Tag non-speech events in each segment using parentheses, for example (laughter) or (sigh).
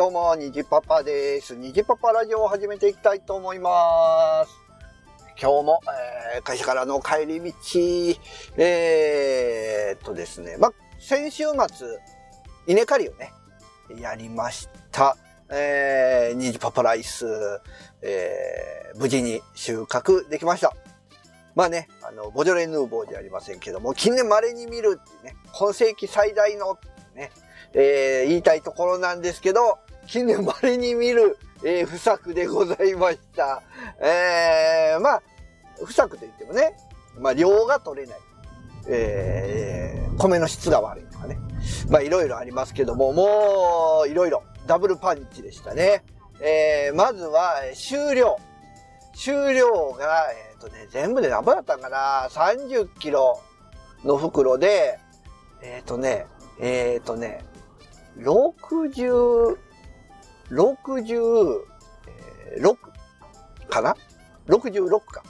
どうも、にじパパです。にじパパラジオを始めていきたいと思います。今日も、えー会社からの帰り道、えー、っとですね、ま、先週末、稲刈りをね、やりました。えー、にじパパライス、えー、無事に収穫できました。まあね、あの、ボジョレ・ヌーボーじゃありませんけども、近年稀に見るってね、今世紀最大のね、えー言いたいところなんですけど、近年稀に見る、えー不作でございました。えーまあ、不作といってもね、まあ、量が取れない。えー米の質が悪いとかね。まあ、いろいろありますけども、もう、いろいろ、ダブルパンチでしたね。えーまずは、終了。終了が、えっ、とね、全部で何本だったんかな ?30 キロの袋で、えっ、とね、えっ、とね、60、66かな ?66 か。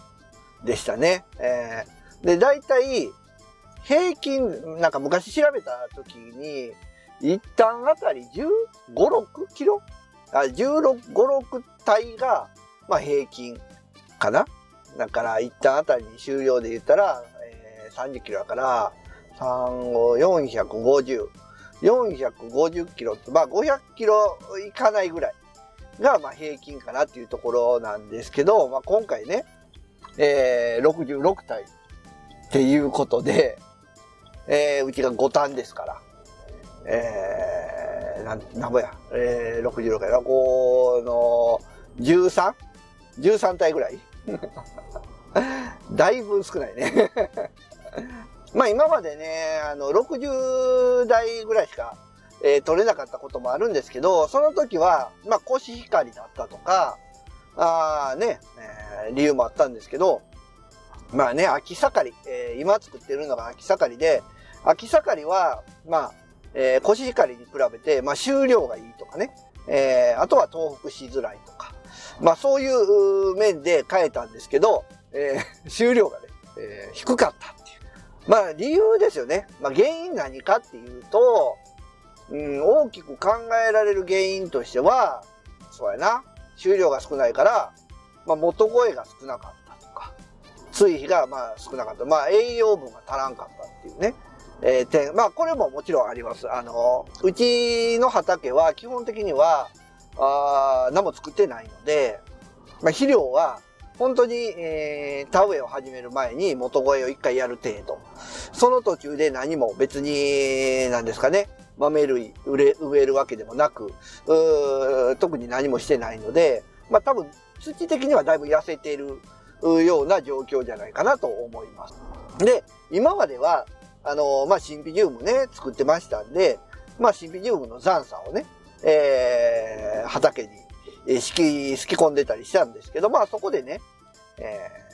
でしたね。えーで、大体、平均、なんか昔調べた時に、一旦あたり15、6キロ？あ、16、5、6体が、まあ平均かな？だから一旦あたりに終了で言ったら、えー30キロだから、3、5、450。450キロって、まあ500キロいかないぐらいが、まあ平均かなっていうところなんですけど、まあ今回ね、えー66体っていうことで、えーうちが5単ですから、えー、なん、なんぼや、えー、66やな、この、13?13 13体ぐらい？(laughs) だいぶ少ないね。まあ今までね、あの、60代ぐらいしか、えー取れなかったこともあるんですけど、その時は、まあコシヒカリだったとか、あーね、えー理由もあったんですけど、まあね、秋盛り、えー今作ってるのが秋盛りで、秋盛りは、まあ、えーコシヒカリに比べて、まあ収量がいいとかね、えーあとは東北しづらいとか、まあそういう面で変えたんですけど、えー (laughs) 収量がね、えー低かった。まあ理由ですよね。まあ原因何かっていうと、うん、大きく考えられる原因としては、そうやな、収量が少ないから、まあ元声が少なかったとか、追肥がまあ少なかった。まあ栄養分が足らんかったっていうね。えー点。まあこれももちろんあります。あの、うちの畑は基本的には、あー何も作ってないので、まあ肥料は本当に、えー田植えを始める前に元声を一回やる程度。その途中で何も別に、何ですかね、豆類植え植えるわけでもなく、特に何もしてないので、まあ多分土的にはだいぶ痩せているような状況じゃないかなと思います。で、今までは、あのまあシンピジウムね、作ってましたんで、まあシンピジウムの残差をね、えー畑に敷き、敷き込んでたりしたんですけど、まあそこでね、えー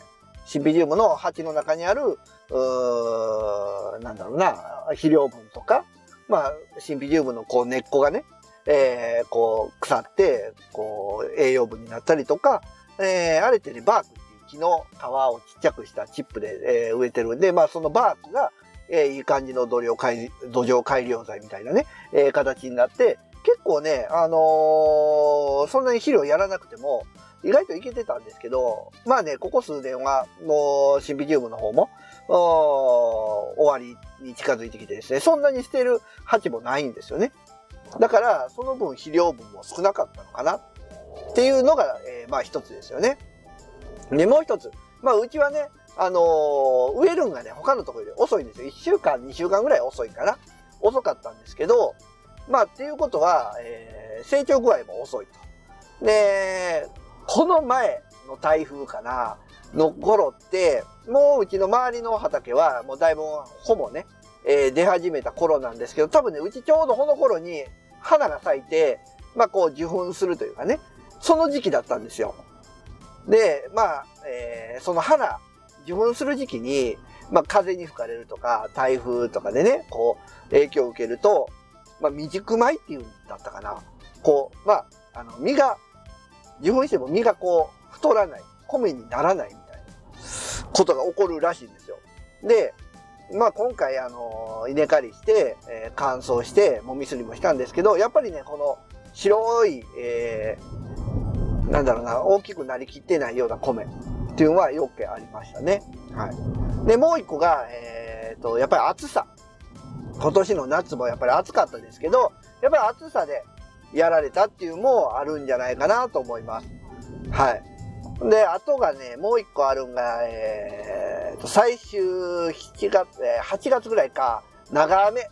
シンピジウムの鉢の中にある、うなんだろうな、肥料分とか、まあシンピジウムのこう根っこがね、えーこう腐って、こう栄養分になったりとか、えーあれってね、バークっていう木の皮をちっちゃくしたチップで、えー植えてるんで、まあそのバークが、えーいい感じの土壌改土壌改良剤みたいなね、えー形になって、結構ね、あのーそんなに肥料やらなくても、意外といけてたんですけど、まあね、ここ数年は、もう、シンビジウムの方も、終わりに近づいてきてですね、そんなに捨てる鉢もないんですよね。だから、その分肥料分も少なかったのかなっていうのが、えーまあ一つですよね。で、もう一つ。まあ、うちはね、あのー植えるんがね、他のところより遅いんですよ。1週間、2週間ぐらい遅いかな。遅かったんですけど、まあ、っていうことは、えー成長具合も遅いと。で、この前の台風かな、の頃って、もううちの周りの畑は、もうだいぶほぼね、えー出始めた頃なんですけど、多分ね、うちちょうどこの頃に花が咲いて、まあこう受粉するというかね、その時期だったんですよ。で、まあ、えーその花、受粉する時期に、まあ風に吹かれるとか、台風とかでね、こう影響を受けると、まあ未熟米っていうんだったかな。こう、まあ、あの、実が、受粉しても実がこう、太らない、米にならないみたいなことが起こるらしいんですよ。で、まあ今回あの、稲刈りして、えー乾燥して、もみすりもしたんですけど、やっぱりね、この白い、えー、なんだろうな、大きくなりきってないような米っていうのはよくありましたね。はい。で、もう一個が、えっ、ー、と、やっぱり暑さ。今年の夏もやっぱり暑かったですけど、やっぱり暑さでやられたっていうもあるんじゃないかなと思います。はい。で、あとがね、もう一個あるんが、えー、と、最終7月、えー、8月ぐらいか、長雨。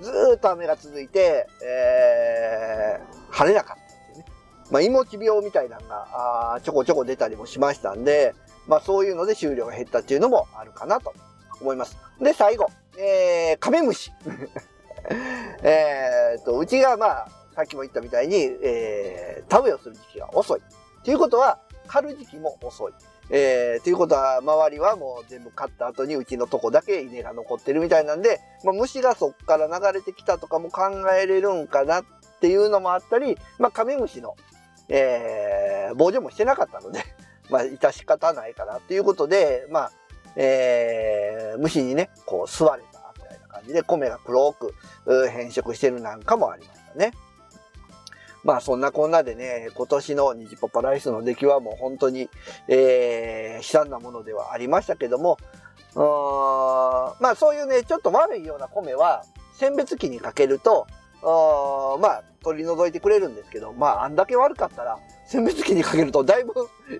ずーっと雨が続いて、えー、晴れなかったっていうね。まあ、いもち病みたいなのが、あちょこちょこ出たりもしましたんで、まあ、そういうので収量が減ったっていうのもあるかなと思います。で、最後、えー、カメムシ。(laughs) えっと、うちがまあ、さっきも言ったみたいに、えー、田植えをする時期が遅い。ということは、刈る時期も遅い。えー、ということは、周りはもう全部刈った後にうちのとこだけ稲が残ってるみたいなんで、まあ、虫がそっから流れてきたとかも考えれるんかなっていうのもあったり、まあ、カメムシの、えー、防除もしてなかったので (laughs) まあ、致し方ないかなっていうことで、まあ、えー、虫にね、こう、吸われたみたいな感じで、米が黒く変色してるなんかもありましたね。まあそんなこんなでね、今年の虹パパライスの出来はもう本当に、えー、悲惨なものではありましたけども、うーまあそういうね、ちょっと悪いような米は選別機にかけると、あまあ取り除いてくれるんですけど、まああんだけ悪かったら選別機にかけるとだいぶ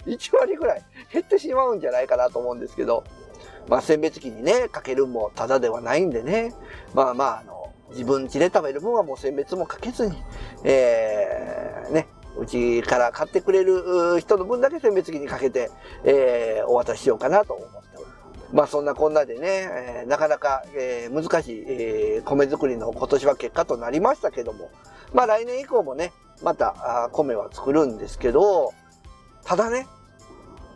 1割ぐらい減ってしまうんじゃないかなと思うんですけど、まあ選別機にね、かけるもただではないんでね、まあまああの、自分家で食べる分はもう選別もかけずに、えー、ね、うちから買ってくれる人の分だけ選別機にかけて、えー、お渡ししようかなと思っております。まあそんなこんなでね、えー、なかなか、えー、難しい、えー、米作りの今年は結果となりましたけども、まあ来年以降もね、またあ米は作るんですけど、ただね、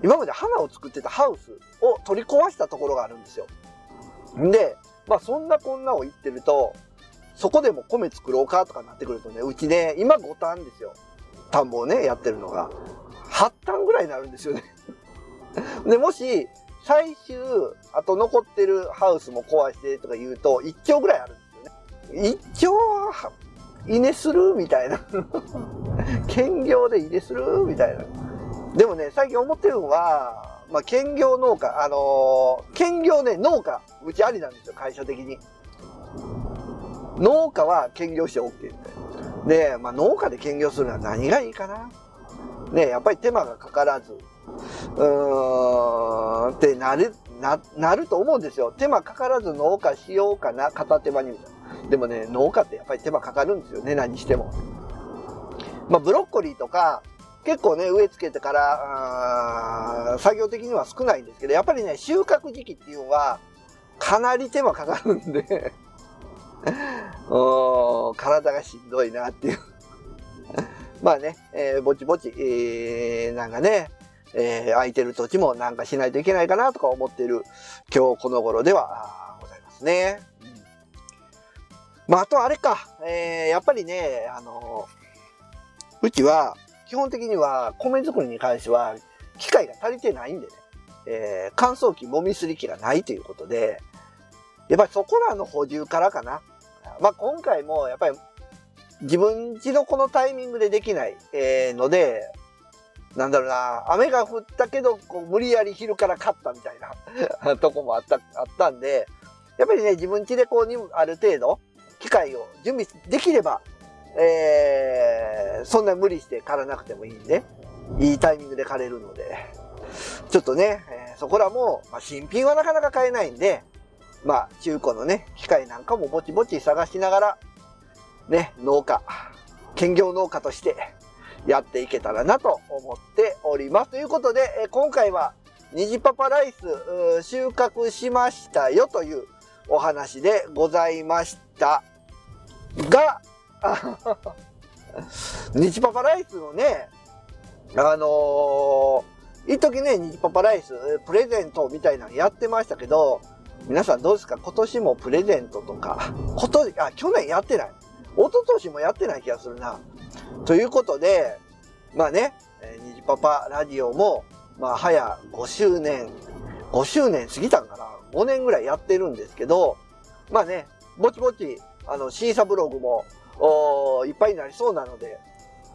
今まで花を作ってたハウスを取り壊したところがあるんですよ。んで、まあそんなこんなを言ってると、そこでも米作ろうかとかなってくるとね、うちね、今5単ですよ。田んぼをね、やってるのが。8単ぐらいになるんですよね (laughs) で、もし、最終、あと残ってるハウスも壊してとか言うと、1丁ぐらいあるんですよね。1丁は、稲するみたいな。(laughs) 兼業で稲するみたいな。でもね、最近思ってるのは、まあ、兼業農家、あのー、兼業ね、農家、うちありなんですよ、会社的に。農家は兼業して OK みたいな。で、まあ、農家で兼業するのは何がいいかな。ね、やっぱり手間がかからず、うーん、ってなる、な、なると思うんですよ。手間かからず農家しようかな、片手間にみたいな。でもね、農家ってやっぱり手間かかるんですよね、何しても。まあ、ブロッコリーとか、結構ね、植え付けてから、作業的には少ないんですけど、やっぱりね、収穫時期っていうのは、かなり手間かかるんで (laughs) お体がしんどいなっていう (laughs) まあね、えー、ぼちぼち、えー、なんかね、えー、空いてる土地もなんかしないといけないかなとか思ってる今日この頃ではございますね。うん、まあ、あとあれか、えー、やっぱりね、あのうちは基本的には米作りに関しては機械が足りてないんでね、えー、乾燥機、もみすり機がないということで、やっぱりそこらの補充からかな。まあ、今回もやっぱり自分家のこのタイミングでできない、え、ので、なんだろうな、雨が降ったけど、こう無理やり昼から勝ったみたいな (laughs) とこもあった、あったんで、やっぱりね、自分家でこうに、ある程度、機械を準備できれば、えー、そんな無理して刈らなくてもいいんで、いいタイミングで刈れるので、ちょっとね、えー、そこらも、まあ、新品はなかなか買えないんで、まあ、中古のね、機械なんかもぼちぼち探しながら、ね、農家、兼業農家としてやっていけたらなと思っております。ということで、え今回は、虹パパライス収穫しましたよというお話でございましたが、(laughs) 虹パパライスのね、あのー、一時ね、虹パパライスプレゼントみたいなのやってましたけど、皆さんどうですか？今年もプレゼントとか、(laughs) 今年、あ、去年やってない。一昨年もやってない気がするな。ということで、まあね、えー、にじパパラジオも、まあ、早5周年、5周年過ぎたんかな ?5 年ぐらいやってるんですけど、まあね、ぼちぼち、あの、シーサブログもおいっぱいになりそうなので、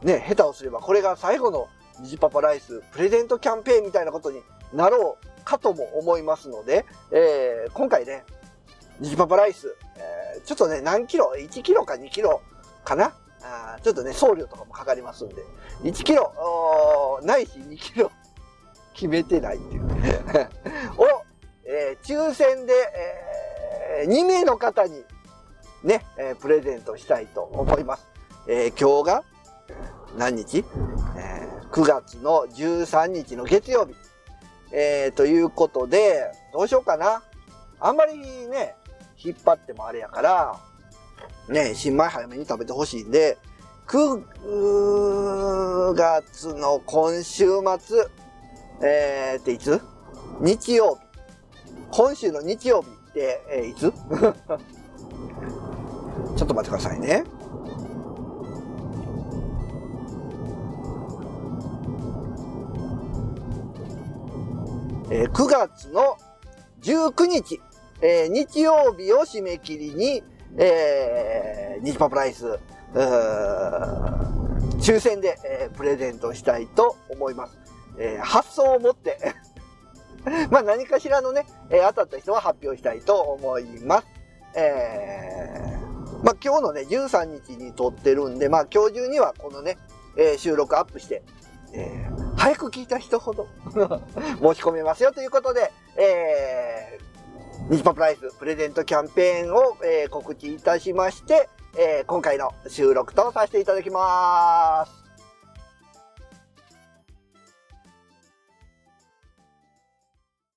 ね、下手をすればこれが最後の虹パパライスプレゼントキャンペーンみたいなことになろうかとも思いますので、えー、今回ね、虹パパライス、えー、ちょっとね、何キロ ?1 キロか2キロかな？あちょっとね、送料とかもかかりますんで、1キロ、ないし2キロ決めてないっていう (laughs) を、えー、抽選で、えー、2名の方にね、えー、プレゼントしたいと思います。えー、今日が何日、えー、?9 月の13日の月曜日。えー、ということで、どうしようかな。あんまりね、引っ張ってもあれやから、ね、新米早めに食べてほしいんで、9月の今週末、えー、っていつ？日曜日。今週の日曜日って、えー、いつ？(laughs) ちょっと待ってくださいね。えー、9月の19日、えー、日曜日を締め切りに、えー、ニジパプライス、抽選で、えー、プレゼントしたいと思います。えー、発想を持って (laughs) まあ何かしらのね、えー、当たった人は発表したいと思います。えー、まあ今日のね、13日に撮ってるんで、まあ今日中にはこのね、えー、収録アップして、え、早く聞いた人ほど (laughs) 申し込めますよということで、えー、ニジパプライズプレゼントキャンペーンを、えー、告知いたしまして、えー、今回の収録とさせていただきます。